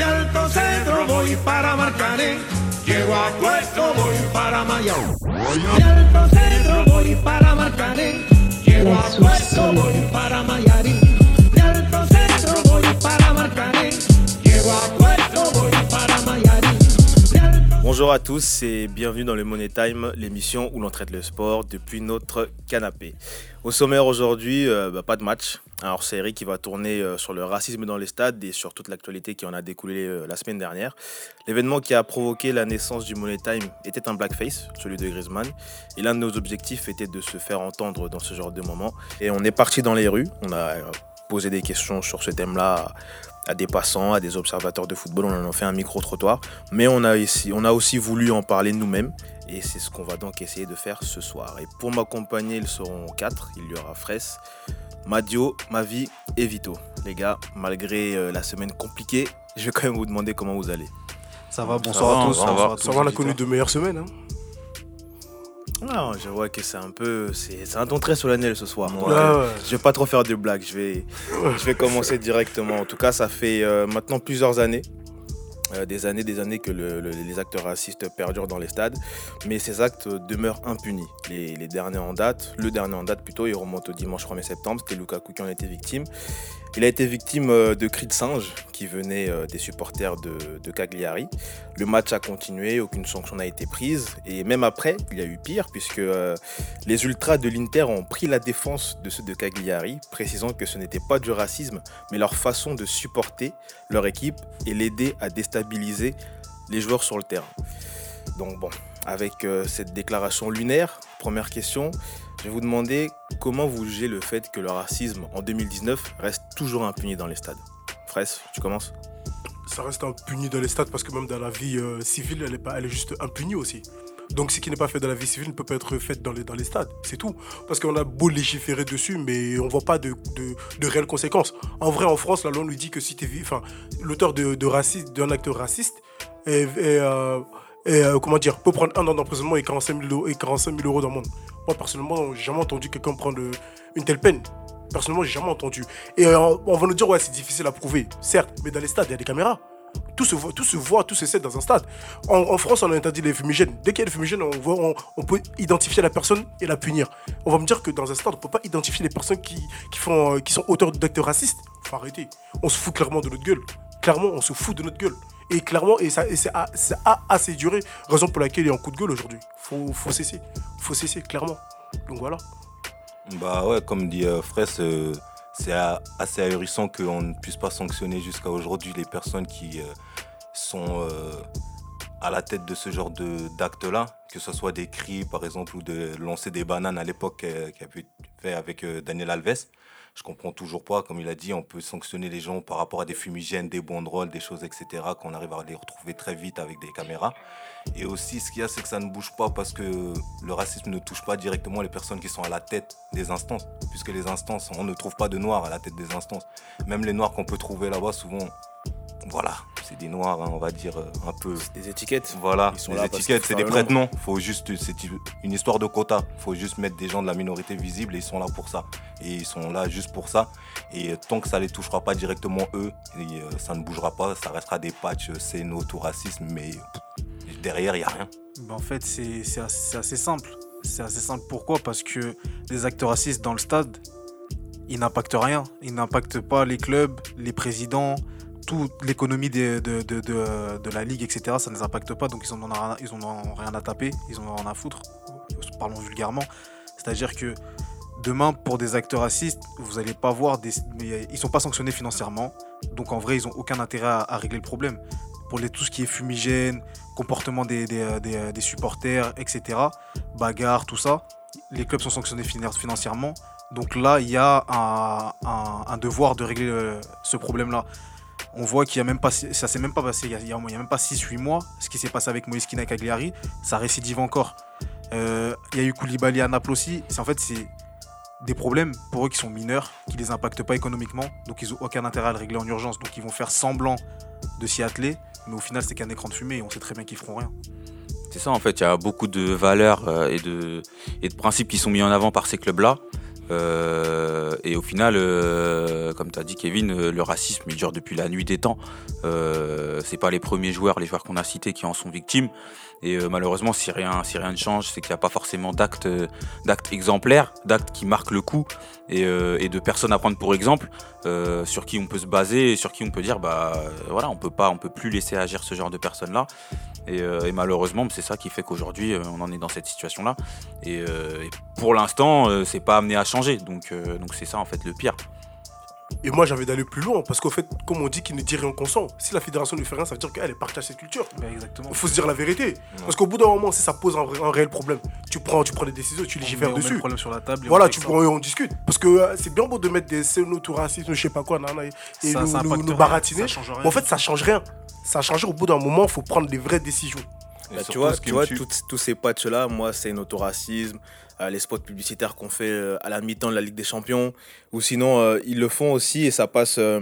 De Alto Cedro voy para Marcané. Llego a Puerto, voy para Mayao. De Alto Cedro voy para Marcané. Llego a Puerto, voy para Mayarín. De Alto Cedro voy para Marcané. Llego a Bonjour à tous et bienvenue dans le Money Time, l'émission où l'on traite le sport depuis notre canapé. Au sommaire aujourd'hui, euh, bah, pas de match. C'est Eric qui va tourner euh, sur le racisme dans les stades et sur toute l'actualité qui en a découlé euh, la semaine dernière. L'événement qui a provoqué la naissance du Money Time était un blackface, celui de Griezmann. Et l'un de nos objectifs était de se faire entendre dans ce genre de moment. Et on est parti dans les rues, on a posé des questions sur ce thème-là à des passants, à des observateurs de football. On en a fait un micro-trottoir. Mais on a, ici, on a aussi voulu en parler nous-mêmes. Et c'est ce qu'on va donc essayer de faire ce soir. Et pour m'accompagner, ils seront quatre. Il y aura Fraisse, Madio, Mavi et Vito. Les gars, malgré euh, la semaine compliquée, je vais quand même vous demander comment vous allez. Ça va, bonsoir va, à tous. ça va. bonsoir à tous Ça va, on a connu de meilleures semaines. Hein. Non, je vois que c'est un peu. C'est un ton très solennel ce soir. Donc, Ouais, ouais. Je vais pas trop faire de blagues. Je vais, je vais commencer directement. En tout cas, ça fait euh, maintenant plusieurs années. euh, des années, des années que le- le- les actes racistes perdurent dans les stades, mais ces actes demeurent impunis. Les, les derniers en date, le dernier en date plutôt, il remonte au dimanche 1er septembre, c'était Lukaku qui en était victime. Il a été victime euh, de cris de singe qui venaient euh, des supporters de, Cagliari. Le match a continué, aucune sanction n'a été prise, et même après, il y a eu pire, puisque euh, les ultras de l'Inter ont pris la défense de ceux de Cagliari, précisant que ce n'était pas du racisme, mais leur façon de supporter leur équipe et l'aider à déstabiliser les joueurs sur le terrain. Donc bon, avec cette déclaration lunaire, première question, je vais vous demander comment vous jugez le fait que le racisme en 2019 reste toujours impuni dans les stades. Fraisse, tu commences? Ça reste impuni dans les stades parce que même dans la vie euh, civile, elle est, pas, elle est juste impunie aussi. Donc ce qui n'est pas fait dans la vie civile ne peut pas être fait dans les, stades. C'est tout. Parce qu'on a beau légiférer dessus, mais on ne voit pas de, réelles conséquences. En vrai, en France, la loi nous dit que si tu enfin, l'auteur de, de d'un acte raciste, est, est, euh, euh, comment dire, peut prendre un an d'emprisonnement et 45 000 euros, et 45 000 euros d'amende. Moi, personnellement, j'ai jamais entendu quelqu'un prendre une telle peine. Personnellement, j'ai jamais entendu. Et euh, on va nous dire, ouais, c'est difficile à prouver. Certes, mais dans les stades, il y a des caméras. Tout se voit, tout se, voit, tout se sait dans un stade. En, France, on a interdit les fumigènes. Dès qu'il y a des fumigènes, on, voit, on, peut identifier la personne et la punir. On va me dire que dans un stade, on peut pas identifier les personnes qui, qui, font, euh, qui sont auteurs d'actes racistes. Faut arrêter. On se fout clairement de notre gueule. Clairement, on se fout de notre gueule. Et clairement, et ça, a- assez duré. Raison pour laquelle il est en coup de gueule aujourd'hui. Faut, faut cesser. Faut cesser, clairement. Donc voilà. Bah ouais, comme dit euh, Fraisse, euh, c'est assez ahurissant qu'on ne puisse pas sanctionner jusqu'à aujourd'hui les personnes qui euh, sont euh, à la tête de ce genre d'actes-là, que ce soit des cris par exemple ou de lancer des bananes à l'époque euh, qui a pu fait avec Daniel Alves. Je comprends toujours pas, comme il a dit, on peut sanctionner les gens par rapport à des fumigènes, des banderoles, des choses, etc., qu'on arrive à les retrouver très vite avec des caméras. Et aussi, ce qu'il y a, c'est que ça ne bouge pas parce que le racisme ne touche pas directement les personnes qui sont à la tête des instances, puisque les instances, on ne trouve pas de noirs à la tête des instances. Même les noirs qu'on peut trouver là-bas, souvent, voilà, des noirs, hein, on va dire, euh, un peu. Des étiquettes Voilà, Ils sont les là parce étiquettes, c'est des prête-noms. Faut juste, c'est une histoire de quota. Faut juste mettre des gens de la minorité visible et ils sont là pour ça. Et ils sont là juste pour ça. Et euh, tant que ça les touchera pas directement eux, et, euh, ça ne bougera pas. Ça restera des patchs, c'est no tout racisme, mais derrière il y a rien. Ben, en fait, c'est c'est assez, c'est assez simple. C'est assez simple. Pourquoi? Parce que les actes racistes dans le stade, ils n'impactent rien. Ils n'impactent pas les clubs, les présidents, toute l'économie de, de, de- la ligue, etc. Ça ne les impacte pas. Donc, ils en ont rien, rien à taper. Ils en ont rien à foutre. Parlons vulgairement. C'est-à-dire que demain, pour des actes racistes, vous n'allez pas voir des. Ils sont pas sanctionnés financièrement. Donc, en vrai, ils n'ont aucun intérêt à, régler le problème. Pour tout ce qui est fumigène, comportement des, des, des, supporters, etc. Bagarre, tout ça. Les clubs sont sanctionnés finan- financièrement. Donc là, il y a un devoir de régler euh, ce problème-là. On voit qu'il y a même pas, ça s'est même pas passé, il y a, y a même pas 6-8 mois, ce qui s'est passé avec Moïse Kina et Cagliari, ça récidive encore. Euh, Il y a eu Koulibaly à Naples aussi. C'est en fait c'est des problèmes pour eux qui sont mineurs, qui les impactent pas économiquement, donc ils ont aucun intérêt à le régler en urgence. Donc ils vont faire semblant de s'y atteler, mais au final c'est qu'un écran de fumée et on sait très bien qu'ils feront rien. C'est ça en fait, il y a beaucoup de valeurs euh, et, de, et de principes qui sont mis en avant par ces clubs-là. Euh, et au final, euh, comme tu as dit Kevin, euh, le racisme il dure depuis la nuit des temps. Euh, c'est pas les premiers joueurs, les joueurs qu'on a cités qui en sont victimes. Et euh, malheureusement, si rien, si rien ne change, c'est qu'il n'y a pas forcément d'actes, euh, d'actes exemplaires, d'actes qui marquent le coup et, euh, et de personnes à prendre pour exemple, sur qui on peut se baser et sur qui on peut dire, bah voilà, on peut pas, on peut plus laisser agir ce genre de personnes-là. Et, euh, et malheureusement, c'est ça qui fait qu'aujourd'hui, on en est dans cette situation-là. Et, euh, et pour l'instant, c'est pas amené à changer. Donc, donc c'est ça en fait le pire. Et moi, j'avais d'aller plus loin, parce qu'au fait, comme on dit qu'il ne dit rien consent, si la fédération ne fait rien, ça veut dire qu'elle partage cette culture. Bah, exactement. Il faut se dire la vérité. Parce qu'au bout d'un moment, si ça pose un, réel problème, tu prends, tu prends des décisions, tu légifères on met le dessus. problème sur la table. et Voilà, on tu prends, on discute. Parce que euh, c'est bien beau de mettre des racisme, je sais pas quoi, nana, et Ça- nous, ça nous- impacte nous rien, baratiner. ça Mais en fait, ça change rien. Ça change. Au bout d'un moment, il faut prendre des vraies décisions. Bah, tu vois, tu vois tue- tous ces patchs-là, moi, c'est autoracisme, euh, les spots publicitaires qu'on fait euh, à la mi-temps de la Ligue des Champions, ou sinon, euh, ils le font aussi et ça passe, euh,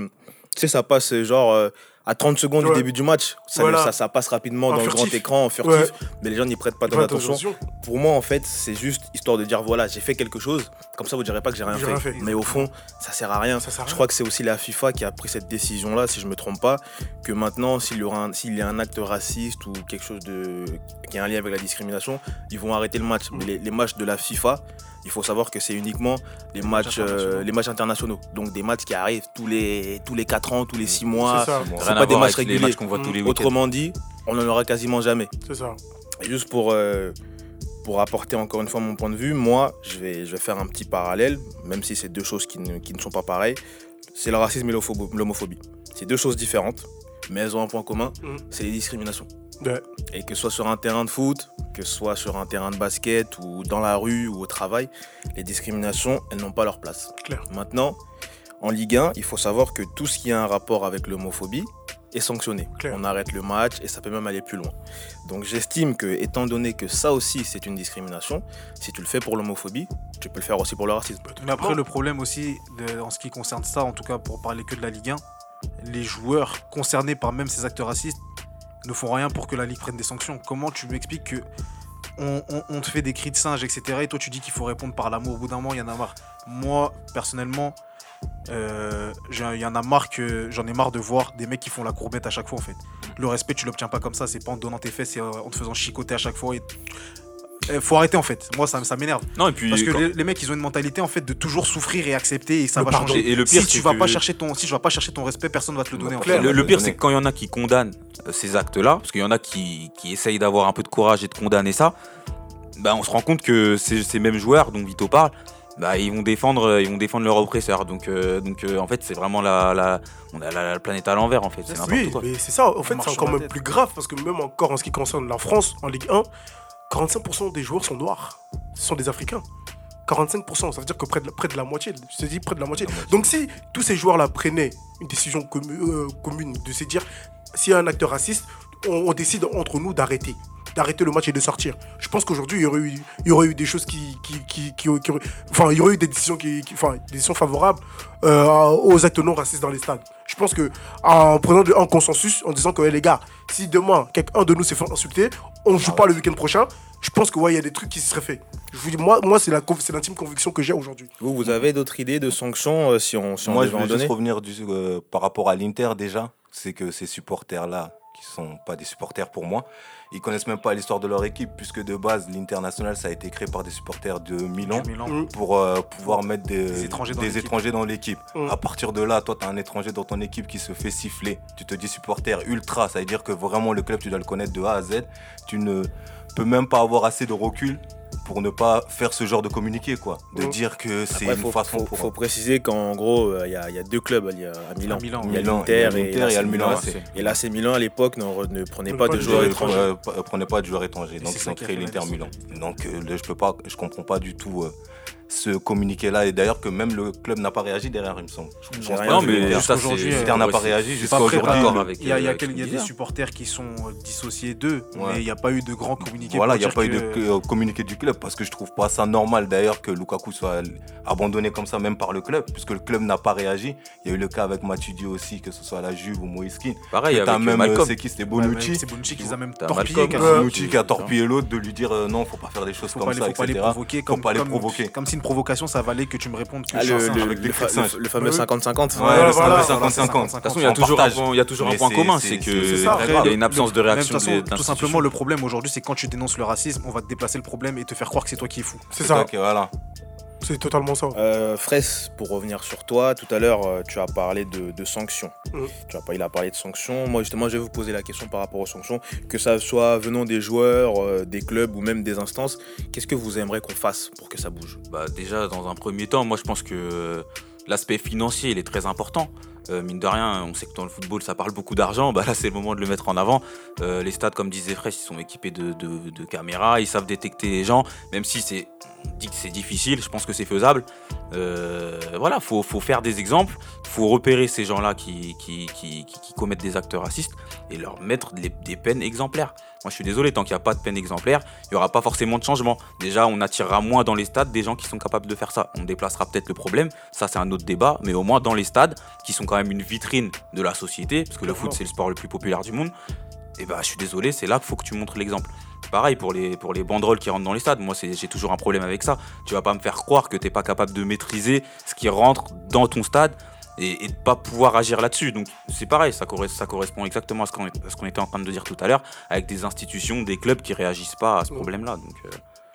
tu sais, ça passe genre à 30 secondes Ouais. du début du match. Ça, Voilà. ça, ça passe rapidement En dans le grand écran, en furtif, Ouais. mais les gens n'y prêtent pas tant attention. Pour moi, en fait, c'est juste histoire de dire voilà, j'ai fait quelque chose, comme ça vous direz pas que j'ai rien, fait. rien fait. Mais au fond, ça sert à rien. Ça sert à Je rien. crois que c'est aussi la FIFA qui a pris cette décision-là, si je me trompe pas, que maintenant, s'il y, aura un, y a un acte raciste ou quelque chose de, qui a un lien avec la discrimination, ils vont arrêter le match. Mais les, les matchs de la FIFA, il faut savoir que c'est uniquement les matchs, euh, internationaux. les matchs internationaux. Donc des matchs qui arrivent tous les, tous les 4 ans, tous les 6 mois. C'est ça. Bon, pas à des voir matchs avec les réguliers. matchs qu'on voit tous les Mm. Autrement dit, on n'en aura quasiment jamais. C'est ça. Et juste pour, euh, pour apporter encore une fois mon point de vue, moi, je vais, je vais faire un petit parallèle, même si c'est deux choses qui ne, qui ne sont pas pareilles. C'est le racisme et l'homophobie. C'est deux choses différentes, mais elles ont un point commun, Mhm. c'est les discriminations. Ouais. Et que ce soit sur un terrain de foot, que ce soit sur un terrain de basket ou dans la rue ou au travail, les discriminations, elles n'ont pas leur place. Clair. Maintenant, en Ligue 1, il faut savoir que tout ce qui a un rapport avec l'homophobie est sanctionné. Clair. On arrête le match et ça peut même aller plus loin. Donc j'estime que, étant donné que ça aussi c'est une discrimination, si tu le fais pour l'homophobie, tu peux le faire aussi pour le racisme. Mais après, le problème aussi, de- en ce qui concerne ça, en tout cas pour parler que de la Ligue 1, les joueurs concernés par même ces actes racistes ne font rien pour que la Ligue prenne des sanctions. Comment tu m'expliques que on, te fait des cris de singe, etc. Et toi, tu dis qu'il faut répondre par l'amour. Au bout d'un moment, il y en a marre. Moi, personnellement, euh, il y en a marre que j'en ai marre de voir des mecs qui font la courbette à chaque fois, en fait. Le respect, tu l'obtiens pas comme ça. C'est pas en donnant tes fesses et en te faisant chicoter à chaque fois. Euh, faut arrêter, en fait. Moi, ça, ça m'énerve. Non, et puis Parce que quand- les, les mecs, ils ont une mentalité en fait de toujours souffrir et accepter et ça Le va pardon. changer. Et- le pire, si tu c'est vas que- pas chercher ton, si tu vas pas chercher ton respect, personne va te le donner. en fait. le, le pire, c'est que quand il y en a qui condamnent euh, ces actes-là, parce qu'il y en a qui, qui essayent d'avoir un peu de courage et de condamner ça, bah, on se rend compte que ces, ces mêmes joueurs dont Vito parle, bah, ils vont défendre, euh, ils vont défendre leur oppresseur. Donc, euh, donc euh, en fait, c'est vraiment la, la, on a la, la planète à l'envers en fait. C'est n'importe Oui, quoi. mais c'est ça. En fait, c'est encore même plus grave parce que même encore en ce qui concerne la France en Ligue 1, 45% des joueurs sont noirs. Ce sont des Africains. 45%, ça veut dire que près de la, près de la moitié, je te dis près de la moitié. Donc si tous ces joueurs-là prenaient une décision euh, commune de se dire, s'il y a un acteur raciste, on, on décide entre nous d'arrêter d'arrêter le match et de sortir. Je pense qu'aujourd'hui, il y aurait eu, il y aurait eu des choses qui, qui, qui, qui- enfin, il y aurait eu des décisions qui, qui- enfin, des décisions favorables euh, aux actes non racistes dans les stades. Je pense que en prenant un consensus, en disant que hey, les gars, si demain quelqu'un de nous s'est fait insulter, on ne joue pas le week-end prochain. Je pense que ouais, il y a des trucs qui se seraient faits. Je vous dis, moi, moi, c'est la, c'est l'intime conviction que j'ai aujourd'hui. Vous, vous avez d'autres idées de sanctions euh, si on, si on Moi, je juste donner? revenir du- euh, par rapport à l'Inter déjà. C'est que ces supporters-là, qui sont pas des supporters pour moi, ils connaissent même pas l'histoire de leur équipe, puisque de base, l'International, ça a été créé par des supporters de Milan. Mm. pour euh, pouvoir mettre des, Des étrangers dans l'équipe. étrangers dans l'équipe. Mm. À partir de là, toi, tu as un étranger dans ton équipe qui se fait siffler. Tu te dis supporter ultra, ça veut dire que vraiment le club, tu dois le connaître de A à Z. Tu ne peux même pas avoir assez de recul pour ne pas faire ce genre de communiqué, quoi. De Mm. dire que c'est une faut, façon faut- pour. faut préciser qu'en gros, euh, il y, a- il y a deux clubs il y a à Milan. Il y a Milan, l'Inter il et il y a le Milan, AC. Et l'AC Milan à l'époque ne, re- ne prenait Ne pas pas de joueurs Euh, étrangers. euh, euh, pas de joueurs étrangers. Donc c'est ils ont créé l'Inter Milan. Donc euh, je peux pas, je comprends pas du tout euh, ce communiqué là. Et d'ailleurs que même le club n'a pas réagi derrière, il me semble. Je J'ai pense rien pas Non, mais euh, l'Inter n'a ouais, pas réagi jusqu'à aujourd'hui. Il y a, il y a euh, quel- il y a ce des dit, supporters qui sont euh, dissociés d'eux, Ouais. mais il n'y a pas eu de grand communiqué. Voilà, il n'y a pas eu que- de communiqué du club parce que je trouve pas ça normal d'ailleurs que Lukaku soit abandonné comme ça, même par le club, puisque le club n'a pas réagi. Il y a eu le cas avec Matuidi aussi, que ce soit à la Juve ou Moïskine. Pareil T'as même, c'est qui C'était Bonucci. C'est Bonucci qui les a même. Bonucci qui a torpillé l'autre de lui dire non, faut pas faire des choses comme ça, etc. Faut pas les provoquer. comme si une provocation, ça valait que tu me répondes que Ah, je suis le, un singe. le- avec le des fameux Ouais, oui. 50-50. Ouais, le voilà, 50-50. De toute façon, il y a toujours, un, il y a toujours un point commun, c'est- que il y a une absence de Même, de réaction tout simplement, le problème aujourd'hui, c'est quand tu dénonces le racisme, on va te déplacer le problème et te faire croire que c'est toi qui es fou. C'est ça, Ok, voilà. C'est totalement ça. Euh, Fraisse, pour revenir sur toi, tout à l'heure, euh, tu as parlé de, de sanctions. Mhm. Tu as pas, il a parlé de sanctions. Moi, justement, je vais vous poser la question par rapport aux sanctions, que ça soit venant des joueurs, euh, des clubs ou même des instances. Qu'est-ce que vous aimeriez qu'on fasse pour que ça bouge? Bah, déjà, dans un premier temps, moi je pense que l'aspect financier il est très important. Euh, mine de rien, on sait que dans le football ça parle beaucoup d'argent. Bah, là, c'est le moment de le mettre en avant. Euh, les stades, comme disait Fraisse, ils sont équipés de, caméras, ils savent détecter les gens, même si c'est dit que c'est difficile, je pense que c'est faisable. Euh, voilà, faut, faut faire des exemples, faut repérer ces gens-là qui, commettent des actes racistes et leur mettre des peines exemplaires. Moi, je suis désolé, tant qu'il n'y a pas de peine exemplaire, il n'y aura pas forcément de changement. Déjà, on attirera moins dans les stades des gens qui sont capables de faire ça. On déplacera peut-être le problème, ça c'est un autre débat, mais au moins dans les stades, qui sont quand même une vitrine de la société, parce que le foot c'est le sport le plus populaire du monde, et bah je suis désolé, c'est là qu'il faut que tu montres l'exemple. Pareil pour les, pour les banderoles qui rentrent dans les stades, moi j'ai toujours un problème avec ça. Tu vas pas me faire croire que t'es pas capable de maîtriser ce qui rentre dans ton stade et, et de pas pouvoir agir là-dessus. Donc c'est pareil, ça, corres- ça correspond exactement à ce qu'on était en train de dire tout à l'heure, avec des institutions, des clubs qui réagissent pas à ce problème-là. Donc euh,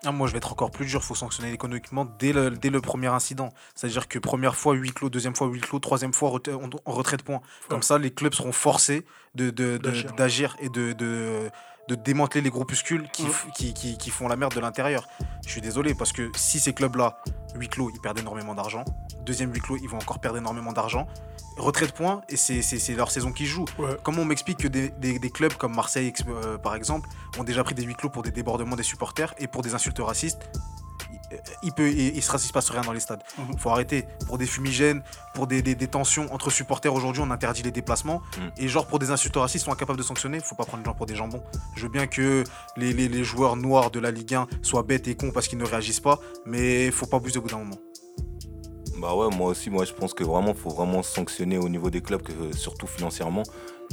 Ah, moi, je vais être encore plus dur. Il faut sanctionner économiquement dès le, dès le premier incident. C'est-à-dire que première fois, huis clos, deuxième fois, huis clos, troisième fois, en retrait de points. Comme ça, les clubs seront forcés de- de- de- D'agir. d'agir et de, de, de démanteler les groupuscules qui, qui, qui- qui font la merde de l'intérieur. Je suis désolé parce que si ces clubs-là, huis clos, ils perdent énormément d'argent. Deuxième huis clos, ils vont encore perdre énormément d'argent. Retrait de points, et c'est- leur saison qui joue. Ouais. Comment on m'explique que des, des- des clubs comme Marseille, euh, par exemple, ont déjà pris des huis clos pour des débordements des supporters et pour des insultes racistes? Il- il peut il, il se raciste pas sur rien dans les stades. Mhm. Faut arrêter pour des fumigènes, pour des, des- des tensions entre supporters aujourd'hui, on interdit les déplacements Mhm. et genre pour des insultes racistes, ils sont incapables de sanctionner, faut pas prendre les gens pour des jambons. Je veux bien que les, les- les joueurs noirs de la Ligue 1 soient bêtes et cons parce qu'ils ne réagissent pas, mais faut pas abuser au bout d'un moment. Bah ouais, moi aussi, moi je pense que vraiment, faut vraiment sanctionner au niveau des clubs, que, surtout financièrement.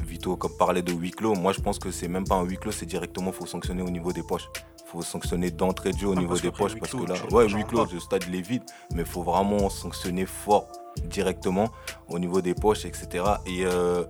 Vito, comme parlait de huis clos, moi je pense que c'est même pas un huis clos, c'est directement, faut sanctionner au niveau des poches. Faut sanctionner d'entrée de jeu au Ah, niveau des poches, parce que là, ouais, huis clos, le stade il est vide, mais faut vraiment sanctionner fort directement au niveau des poches, etc. Et euh,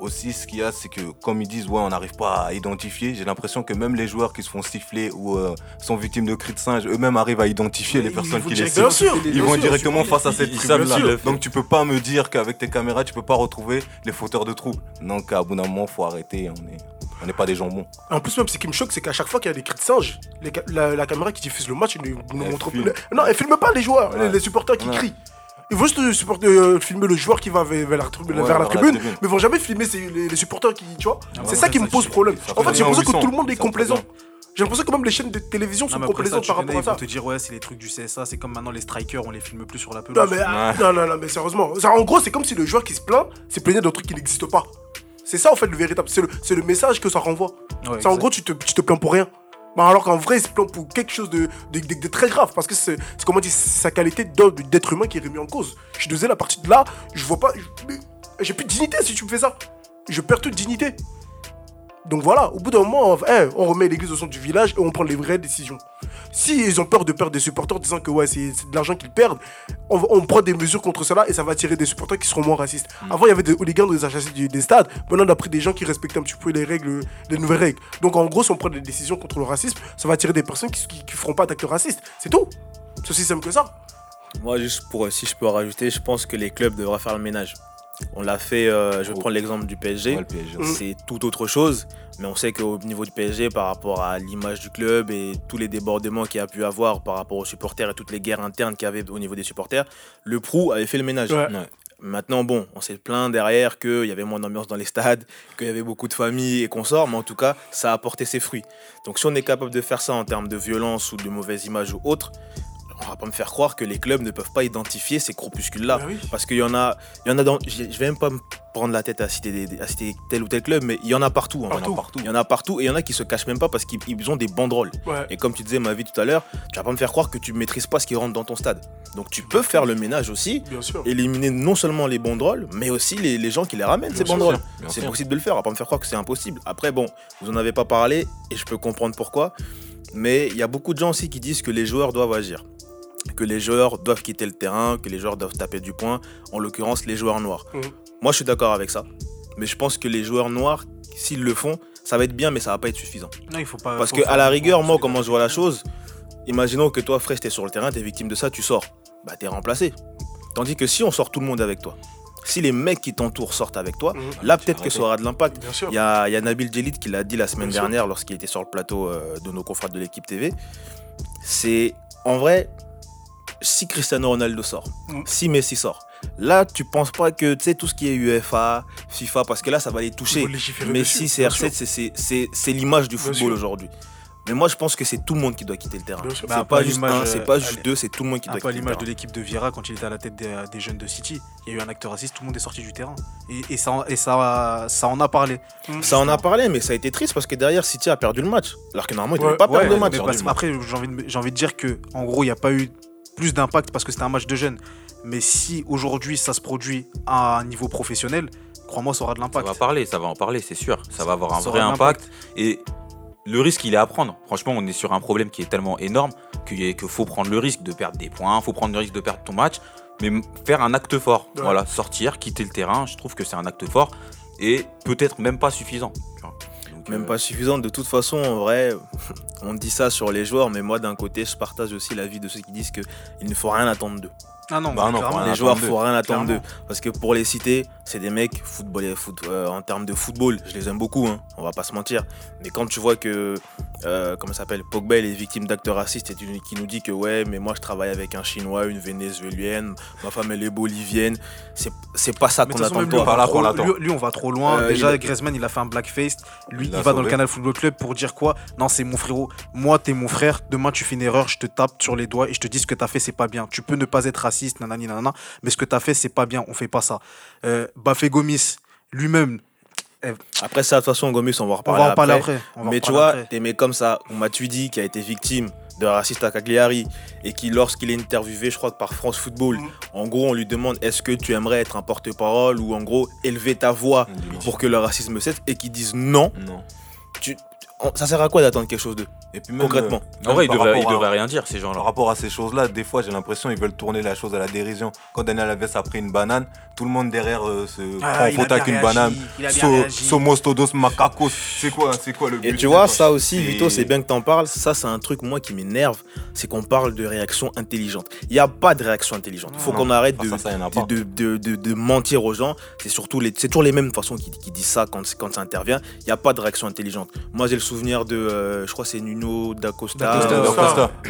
aussi, ce qu'il y a, c'est que comme ils disent, ouais, on n'arrive pas à identifier, j'ai l'impression que même les joueurs qui se font siffler ou euh, sont victimes de cris de singe, eux-mêmes arrivent à identifier les personnes qui les sifflent. Ils vont directement face à cette font. Donc tu peux pas me dire qu'avec tes caméras, tu peux pas retrouver les fauteurs de troubles. Donc à bout d'un moment, faut arrêter. On est, on n'est pas des jambons. En plus, même ce qui me choque, c'est qu'à chaque fois qu'il y a des cris de singe, les la, la caméra qui diffuse le match ne Elle montre plus. Non, elle filme pas les joueurs, Ouais. les, les supporters qui Ouais. crient. Ils vont juste euh, supporter, euh, filmer le joueur qui va vers, vers la, tribune, Ouais, vers la vers la tribune, tribune. mais ils vont jamais filmer les, les supporters qui. Tu vois Ah C'est ouais, ça qui ça, me pose problème. En fait, j'ai l'impression que tout le monde est complaisant. J'ai l'impression que même les chaînes de télévision sont Non, complaisantes par rapport à ils ça. vont te dire ouais c'est les trucs du CSA, c'est comme maintenant les strikers, on les filme plus sur la Non pelouse. mais, ah, non, non, non, mais sérieusement. Ça, en gros, c'est comme si le joueur qui se plaint s'est plaigné d'un truc qui n'existe pas. C'est ça, en fait, le véritable. C'est le, c'est le message que ça renvoie. Ouais, en gros, tu te, tu te plains pour rien. Bah, alors qu'en vrai, plaint pour quelque chose de, très grave. Parce que c'est, c'est comment c'est sa qualité d'être humain qui est remis en cause. Je suis désolé, à partir de là, je vois pas. J'ai plus de dignité si tu me fais ça. Je perds toute dignité. Donc voilà, au bout d'un moment, eh, on remet l'église au centre du village et on prend les vraies décisions. Si ils ont peur de perdre des supporters disant que ouais, c'est de l'argent qu'ils perdent, on, prend des mesures contre cela et ça va attirer des supporters qui seront moins racistes. Avant, il y avait des hooligans dans les des stades. Maintenant, on a pris des gens qui respectent un petit peu les règles, les nouvelles règles. Donc en gros, si on prend des décisions contre le racisme, ça va attirer des personnes qui, qui feront pas d'actes racistes. C'est tout. C'est aussi simple que ça. Moi, juste pour, si je peux rajouter, je pense que les clubs devraient faire le ménage. On l'a fait, euh, je vais Oh. prendre l'exemple du PSG. Ouais, le PSG. C'est tout autre chose. Mais on sait qu'au niveau du PSG, par rapport à l'image du club et tous les débordements qu'il y a pu avoir par rapport aux supporters et toutes les guerres internes qu'il y avait au niveau des supporters, le Prou avait fait le ménage. Ouais. Ouais. Maintenant, bon, on s'est plaint derrière qu'il y avait moins d'ambiance dans les stades, qu'il y avait beaucoup de familles et consorts, mais en tout cas, ça a apporté ses fruits. Donc si on est capable de faire ça en termes de violence ou de mauvaise image ou autre, on va pas me faire croire que les clubs ne peuvent pas identifier ces groupuscules-là. Bah oui. Parce qu'il y en a, il y en a dans. Je vais même pas me prendre la tête à citer, des- à citer tel ou tel club, mais il y en a partout. hein. Partout. Il y en a partout. Il y en a partout et il y en a qui se cachent même pas parce qu'ils ils ont des banderoles. Ouais. Et comme tu disais, ma vie tout à l'heure, tu vas pas me faire croire que tu maîtrises pas ce qui rentre dans ton stade. Donc tu peux faire le ménage aussi, Bien sûr. éliminer non seulement les banderoles, mais aussi les, les gens qui les ramènent, Bien ces sûr, banderoles. C'est possible de le faire, on va pas me faire croire que c'est impossible. Après, bon, vous en avez pas parlé et je peux comprendre pourquoi, mais il y a beaucoup de gens aussi qui disent que les joueurs doivent agir. Que les joueurs doivent quitter le terrain, que les joueurs doivent taper du poing, en l'occurrence les joueurs noirs. Mhm. Moi, je suis d'accord avec ça, mais je pense que les joueurs noirs, s'ils le font, ça va être bien, mais ça va pas être suffisant. Non, il faut pas. Parce faut que à la rigueur, point moi, comment je vois la chose, imaginons que toi, fraîche, t'es sur le terrain, t'es victime de ça, tu sors. Bah, t'es remplacé. Tandis que si on sort tout le monde avec toi, si les mecs qui t'entourent sortent avec toi, Mhm. là, peut-être que ça aura de l'impact. Bien sûr. Il y a, il y a Nabil Djelit qui l'a dit la semaine Bien dernière lorsqu'il était sur le plateau euh, de nos confrères de l'équipe TV. C'est en vrai, si Cristiano Ronaldo sort, si Messi sort, là tu penses pas que tu sais tout ce qui est UEFA, FIFA, parce que là ça va les toucher. Messi, dessus, bien CR7, sûr. c'est- c'est- c'est c'est l'image du football aujourd'hui. Mais moi je pense que c'est tout le monde qui doit quitter le terrain. Bah, C'est peu pas juste un, euh, c'est pas juste allez, deux, c'est tout le monde qui doit quitter le l'image de terrain. l'équipe de Vieira quand il était à la tête des, des jeunes de City. Il y a eu un acteur raciste, tout le monde est sorti du terrain. Et, et ça, en- et ça, ça en a parlé. Ça en a parlé, mais ça a été triste parce que derrière City a perdu le match. Alors que normalement il ne Ouais, devait pas Ouais, perdre le match. après, j'ai envie, envie de dire que, en gros, il n'y a pas eu plus d'impact parce que c'était un match de jeunes. Mais si aujourd'hui ça se produit à un niveau professionnel, crois-moi, ça aura de Ça l'impact. va parler, ça va en parler, c'est sûr. Ça va avoir un Ça vrai impact. Et le risque, il est à prendre. Franchement, on est sur un problème qui est tellement énorme qu'il faut prendre le risque de perdre des points, faut prendre le risque de perdre ton match, mais faire un acte fort. Ouais. Voilà, sortir, quitter le terrain, je trouve que c'est un acte fort et peut-être même pas suffisant. tu vois. Donc, Même euh, pas suffisant. De toute façon, en vrai, on dit ça sur les joueurs, mais moi, d'un côté, je partage aussi l'avis de ceux qui disent qu'il ne faut rien attendre d'eux. Ah non, Bah non, Les joueurs, faut rien attendre d'eux. Parce que pour les citer, c'est des mecs, football, foot, euh, en termes de football, je les aime beaucoup, hein, on va pas se mentir. Mais quand tu vois que, euh, comment ça s'appelle, Pogba, il est victime d'actes racistes et tu- qui nous dit que, ouais, mais moi, je travaille avec un Chinois, une Vénézuélienne, ma femme, elle est bolivienne, c'est c'est pas ça qu'on attend de même lui, on toi. Là trop- lui- lui, on va trop loin. Euh, Déjà, il Griezmann, il a fait un blackface. Lui, Il va dans le. Canal Football Club pour dire quoi? Non, c'est mon frérot. Moi, t'es mon frère. Demain, tu fais une erreur, je te tape sur les doigts et je te dis ce que t'as fait, c'est pas bien. Tu peux ne pas être raciste, nanani, nanana, mais ce que t'as fait, c'est pas bien. On fait pas ça. Euh, Bafé Gomis, lui-même, Après ça, de toute façon, Gomis, on va en on reparler va en parler après. après. On va en Mais tu vois, après. des mecs comme ça, ou Matuidi qui a été victime de raciste à Cagliari et qui, lorsqu'il est interviewé, je crois que par France Football, Mhm. en gros, on lui demande est-ce que tu aimerais être un porte-parole ou en gros élever ta voix pour que le racisme cesse et qui disent non, Non. on- ça sert à quoi d'attendre quelque chose d'eux Et puis même, Concrètement. euh, En vrai, ils devraient, rien dire, ces gens-là. Par rapport à ces choses-là, des fois, j'ai l'impression qu'ils veulent tourner la chose à la dérision. Quand Daniel Alves a pris une banane, tout le monde derrière euh, se Ah, prend photo avec une banane. So- réagi. Somos todos macacos. C'est quoi, c'est quoi le but Et tu vois, ça aussi, Et- Vito, c'est bien que t'en parles. Ça, c'est un truc, moi, qui m'énerve. C'est qu'on parle de réaction intelligente. Il n'y a pas de réaction intelligente. Il faut qu'on arrête Ah, de, ça, ça, y en a pas. de, de, de- de mentir aux gens. C'est surtout les, c'est toujours les mêmes façons qui, qui disent ça quand, quand ça intervient. Il n'y a pas de réaction intelligente. Moi, j'ai le souvenir de, euh, je crois, c'est Nuno D'Acosta. Euh,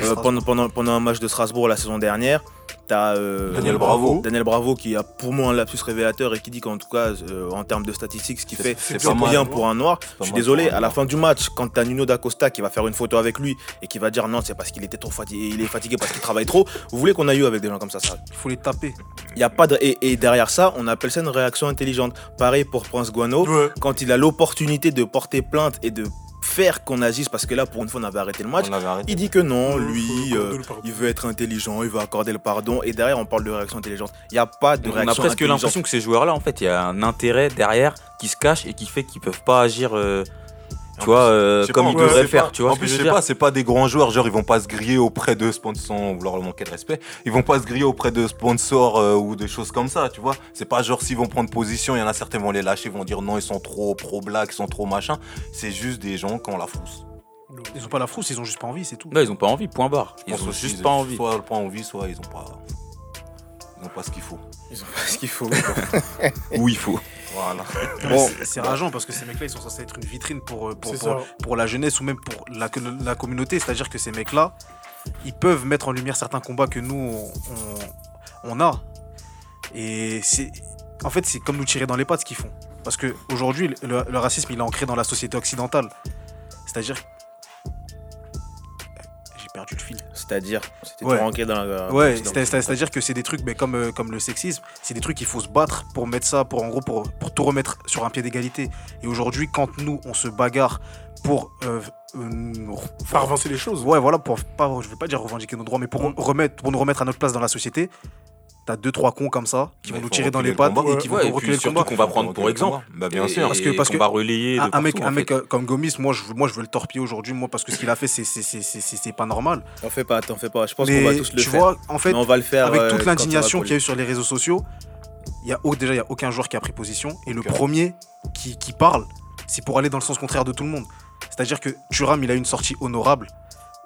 euh, pendant, pendant, pendant un match de Strasbourg la saison dernière. T'as euh, Daniel Bravo. Daniel Bravo qui a pour moi un lapsus révélateur et qui dit qu'en tout cas, euh, en termes de statistiques, ce qu'il fait, c'est mal. bien pour un noir. Je suis désolé, à la fin du match, quand t'as Nuno D'Acosta qui va faire une photo avec lui et qui va dire non, c'est parce qu'il était trop fatigué, il est fatigué parce qu'il travaille trop. Vous voulez qu'on aille où avec des gens comme ça, ça? Il faut les taper. Il y a pas de et, et derrière ça, on appelle ça une réaction intelligente. Pareil pour Prince Guano, Ouais. quand il a l'opportunité de porter plainte et de faire qu'on agisse parce que là pour une fois on avait arrêté le match. On arrêté. Il dit que non, lui, euh, il veut être intelligent, il veut accorder le pardon. Et derrière, on parle de réaction intelligente. Il n'y a pas de On a réaction presque intelligente. l'impression que ces joueurs-là, en fait, il y a un intérêt derrière qui se cache et qui fait qu'ils peuvent pas agir, euh, tu vois, euh, comme pas, ils en devraient faire. pas- Tu vois en plus, je je sais dire pas, c'est pas des grands joueurs, genre ils vont pas se griller auprès de sponsors sans vouloir leur manquer de respect. Ils vont pas se griller auprès de sponsors euh, ou des choses comme ça, tu vois. C'est pas genre s'ils vont prendre position, il y en a certains vont les lâcher, vont dire non, ils sont trop pro black, ils sont trop machin. C'est juste des gens qui ont la frousse. Ils ont pas la frousse, ils ont juste pas envie, c'est tout. Non, ils ont pas envie, point barre. Ils ont juste pas envie. Soit pas envie, soit ils ont pas. Ils ont pas ce qu'il faut. Ils ont pas ce qu'il faut. Où il faut. Voilà. Bon. C'est- rageant parce que ces mecs-là, ils sont censés être une vitrine pour, euh, pour, la jeunesse ou même pour la, la communauté. C'est-à-dire que ces mecs-là, ils peuvent mettre en lumière certains combats que nous, on, on a. Et c'est. En fait, c'est comme nous tirer dans les pattes ce qu'ils font. Parce qu'aujourd'hui, le, le racisme, il est ancré dans la société occidentale. C'est-à-dire. J'ai perdu le fil. C'est-à-dire, c'était Ouais. dans la. Ouais, c'est-à-dire que c'est des trucs, mais comme, euh, comme le sexisme, c'est des trucs qu'il faut se battre pour mettre ça, pour en gros, pour, pour tout remettre sur un pied d'égalité. Et aujourd'hui, quand nous, on se bagarre pour. euh, euh, Faire avancer les choses. ouais, voilà, pour pas, je vais pas dire revendiquer nos droits, mais pour, Mm. remettre, pour nous remettre à notre place dans la société, t'as deux trois cons comme ça qui vont nous tirer dans les pattes combat. et qui vont Ouais, et reculer le combat. qu'on va prendre pour exemple. Bah, bien sûr. Parce que- parce qu'on que va relayer Un, un mec, un mec euh, comme Gomis, moi je, veux- moi je veux le torpiller aujourd'hui, moi parce que ce qu'il a fait, c'est- c'est- c'est c'est- c'est- c'est pas normal. T'en fais pas, t'en fais pas. Je pense qu'on va tous le tu faire. vois, en fait, Mais on va le faire. avec euh, toute l'indignation qu'il y a eu sur les réseaux sociaux, il y a, déjà, il n'y a aucun joueur qui a pris position. Et le premier qui, qui parle, c'est pour aller dans le sens contraire de tout le monde. C'est-à-dire que Thuram, il a eu une sortie honorable.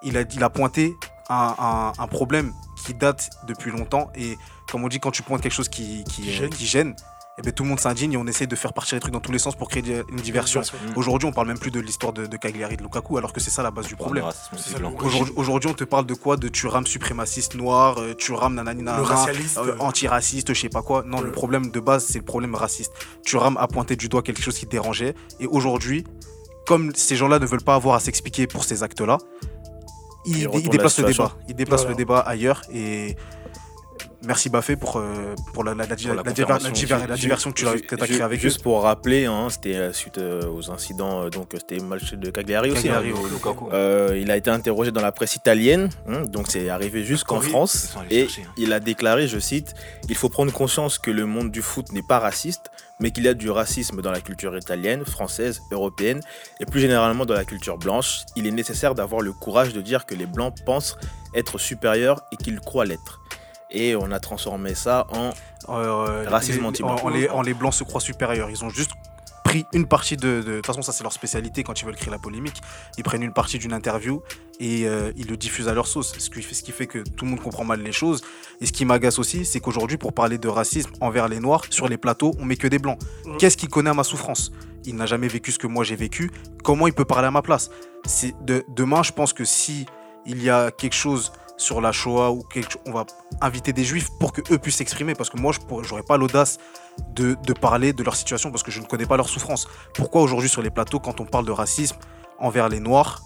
Il a, il a pointé un, un- un problème qui date depuis longtemps. Et comme on dit, quand tu pointes quelque chose qui, qui, Qui euh, gêne. qui gêne, eh ben, tout le monde s'indigne et on essaie de faire partir les trucs dans tous les sens pour créer une diversion. Mm. Aujourd'hui, on parle même plus de l'histoire de, de Cagliari de Lukaku, alors que c'est ça la base du problème. Civilant. ça, Aujourd'hui, on te parle de quoi? De Thuram suprémaciste noir, euh, Thuram nanani euh, antiraciste, je sais pas quoi. Non, le problème de base, c'est le problème raciste. Thuram a pointé du doigt quelque chose qui dérangeait. Et aujourd'hui, comme ces gens-là ne veulent pas avoir à s'expliquer pour ces actes-là, Ils retournent déplacent la le débat. Ils déplacent Voilà. le débat ailleurs. Et merci Baffé pour, euh, pour la, la- la- Pour la la diver- confirmation. la diver- la Ju- diversion que tu as créée avec eux. Juste pour rappeler, hein, c'était suite euh, aux incidents, euh, donc euh, c'était le match de Cagliari aussi. Cagliari, hein. au Lukaku. Euh, il a été interrogé dans la presse italienne, hein, donc c'est arrivé jusqu'en France, et chercher, hein. il a déclaré, je cite, Il faut prendre conscience que le monde du foot n'est pas raciste, mais qu'il y a du racisme dans la culture italienne, française, européenne, et plus généralement dans la culture blanche. Il est nécessaire d'avoir le courage de dire que les blancs pensent être supérieurs et qu'ils croient l'être. Et on a transformé ça en Euh, Racisme les- anti-blanc. en, en les, en les blancs se croient supérieurs. Ils ont juste pris une partie de. De toute façon, ça, c'est leur spécialité quand ils veulent créer la polémique. Ils prennent une partie d'une interview et euh, ils le diffusent à leur sauce. Ce qui, fait, ce qui fait que tout le monde comprend mal les choses. Et ce qui m'agace aussi, c'est qu'aujourd'hui, pour parler de racisme envers les noirs, sur les plateaux, on met que des blancs. Qu'est-ce qu'il connaît à ma souffrance? Il n'a jamais vécu ce que moi j'ai vécu. Comment il peut parler à ma place? De, Demain, je pense que si il y a quelque chose sur la Shoah ou quelque chose, on va inviter des juifs pour que eux puissent s'exprimer parce que moi je j'aurais pas l'audace de, de parler de leur situation parce que je ne connais pas leur souffrance. Pourquoi aujourd'hui sur les plateaux quand on parle de racisme envers les noirs,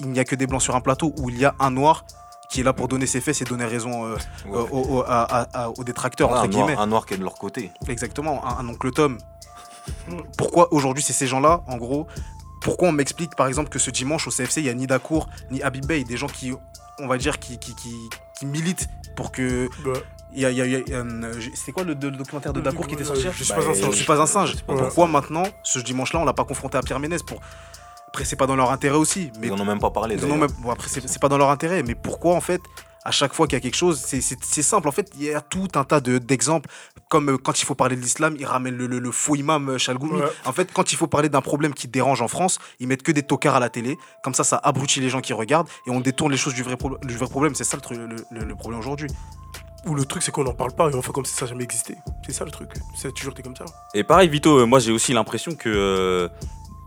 il n'y a que des blancs sur un plateau où il y a un noir qui est là pour donner ses fesses et donner raison euh, Ouais. euh, aux, aux- à- à- à- aux détracteurs Ouais, entre un, noir, guillemets. un noir qui est de leur côté. Exactement, un, un oncle Tom. Pourquoi aujourd'hui c'est ces gens-là, en gros, pourquoi on m'explique par exemple que ce dimanche au CFC, il y a ni Dacour ni Habib Bey, des gens qui, on va dire, qui, qui, qui, qui militent pour que. Bah, Il y a, il y a- il y a, j'ai- C'était quoi le, le documentaire de Dacour qui était sorti Je suis Bah, pas un euh, Je suis pas un singe. Pourquoi maintenant, ce dimanche-là, on l'a pas confronté à Pierre Ménès pour... Après, c'est pas dans leur intérêt aussi. Mais Ils en ont même pas parlé. même- bon, après, c'est c'est pas dans leur intérêt, mais pourquoi en fait, à chaque fois qu'il y a quelque chose, c'est- c'est c'est simple. En fait, il y a tout un tas de- d'exemples. Comme euh, quand il faut parler de l'islam, ils ramènent le, le- le faux imam euh, Chalgoumi. Ouais. En fait, quand il faut parler d'un problème qui dérange en France, ils mettent que des tocards à la télé. Comme ça, ça abrutit les gens qui regardent et on détourne les choses du vrai, pro- du vrai problème. C'est ça le, truc- le- le- le problème aujourd'hui. Ou le truc, c'est qu'on n'en parle pas et on fait comme si ça n'a jamais existé. C'est ça le truc. C'est toujours été comme ça. Et pareil, Vito, euh, moi j'ai aussi l'impression que euh,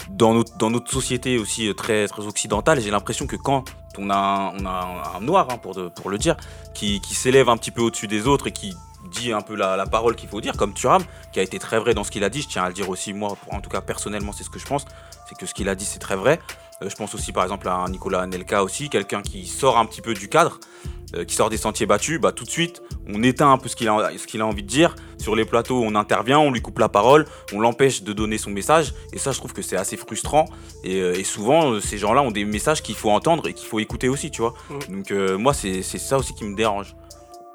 dans, notre, dans notre société aussi très, très occidentale, j'ai l'impression que quand on a un, on a un- un noir, hein, pour, de- pour le dire, qui, qui s'élève un petit peu au-dessus des autres et qui dit un peu la, la parole qu'il faut dire, comme Thuram, qui a été très vrai dans ce qu'il a dit, je tiens à le dire aussi, moi, pour- en tout cas personnellement, c'est ce que je pense, c'est que ce qu'il a dit c'est très vrai. Euh, je pense aussi par exemple à Nicolas Anelka aussi, quelqu'un qui sort un petit peu du cadre, euh, qui sort des sentiers battus, bah tout de suite on éteint un peu ce qu'il a, envie de dire. Sur les plateaux, on intervient, on lui coupe la parole, on l'empêche de donner son message. Et ça, je trouve que c'est assez frustrant. Et, euh, et souvent, ces gens-là ont des messages qu'il faut entendre et qu'il faut écouter aussi, tu vois. Mm. Donc moi, c'est ça aussi qui me dérange.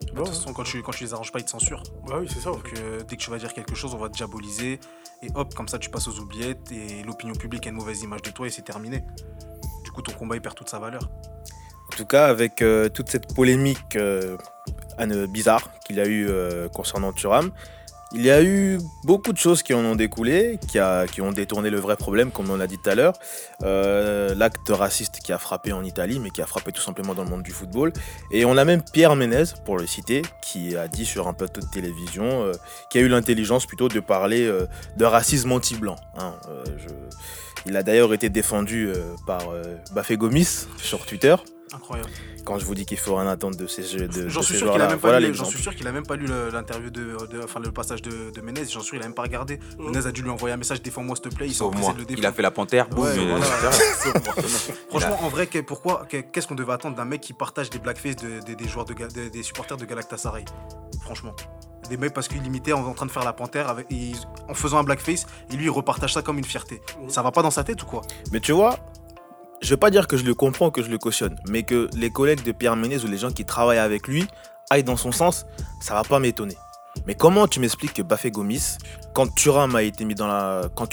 De toute façon, quand tu, quand tu les arranges pas, ils te censurent. Bah oui, c'est ça. Donc euh, dès que tu vas dire quelque chose, on va te diaboliser. Et hop, comme ça, tu passes aux oubliettes et l'opinion publique a une mauvaise image de toi et c'est terminé. Du coup, ton combat, il perd toute sa valeur. En tout cas, avec euh, toute cette polémique euh, bizarre qu'il y a eu euh, concernant Thuram, il y a eu beaucoup de choses qui en ont découlé, qui, ont détourné le vrai problème, comme on l'a dit tout à l'heure. Euh, L'acte raciste qui a frappé en Italie, mais qui a frappé tout simplement dans le monde du football. Et on a même Pierre Ménez, pour le citer, qui a dit sur un plateau de télévision, euh, qui a eu l'intelligence plutôt de parler euh, de racisme anti-blanc. hein. Il a d'ailleurs été défendu par Bafé Gomis sur Twitter. Incroyable. Quand je vous dis qu'il faut rien attendre de ces jeux, de, J'en de suis ces sûr qu'il a joueurs-là, même pas voilà lu, j'en l'exemple. suis sûr qu'il a même pas lu l'interview de, de- enfin le passage de, de Menez. J'en suis sûr, il a même pas regardé. Menez a dû lui envoyer un message défends-moi s'il te plaît. Il s'est. Il a fait la panthère, boum, Ouais, voilà. Franchement, en vrai, que- pourquoi, que- qu'est-ce qu'on devait attendre d'un mec qui partage des blackface de- de- des joueurs de, de- des supporters de Galactasaray? Franchement. Des mecs parce qu'il imitait en, en train de faire la panthère avec, et ils- en faisant un blackface et lui il repartage ça comme une fierté. Ça va pas dans sa tête ou quoi? Mais tu vois, je veux pas dire que je le comprends, que je le cautionne, mais que les collègues de Pierre Ménez ou les gens qui travaillent avec lui aille dans son sens, ça va pas m'étonner. Mais comment tu m'expliques que Bafé Gomis, quand Thuram a été mis dans la, quand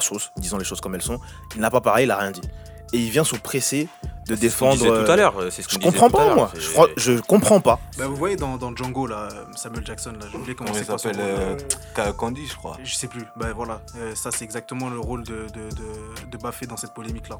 sauce, disons les choses comme elles sont, il n'a pas pareil, il a rien dit. Et il vient se presser de ce défendre. tout à euh, l'heure. C'est ce Je comprends pas moi. Je, crois- je comprends pas. Bah, vous voyez dans, dans Django, là, Samuel Jackson, là, j'ai oublié comment Comment il c'est quoi son s'appelle euh, euh, Candy, je crois. Je sais plus. Bah voilà, Euh, ça c'est exactement le rôle de, de, de, de Baffé dans cette polémique-là.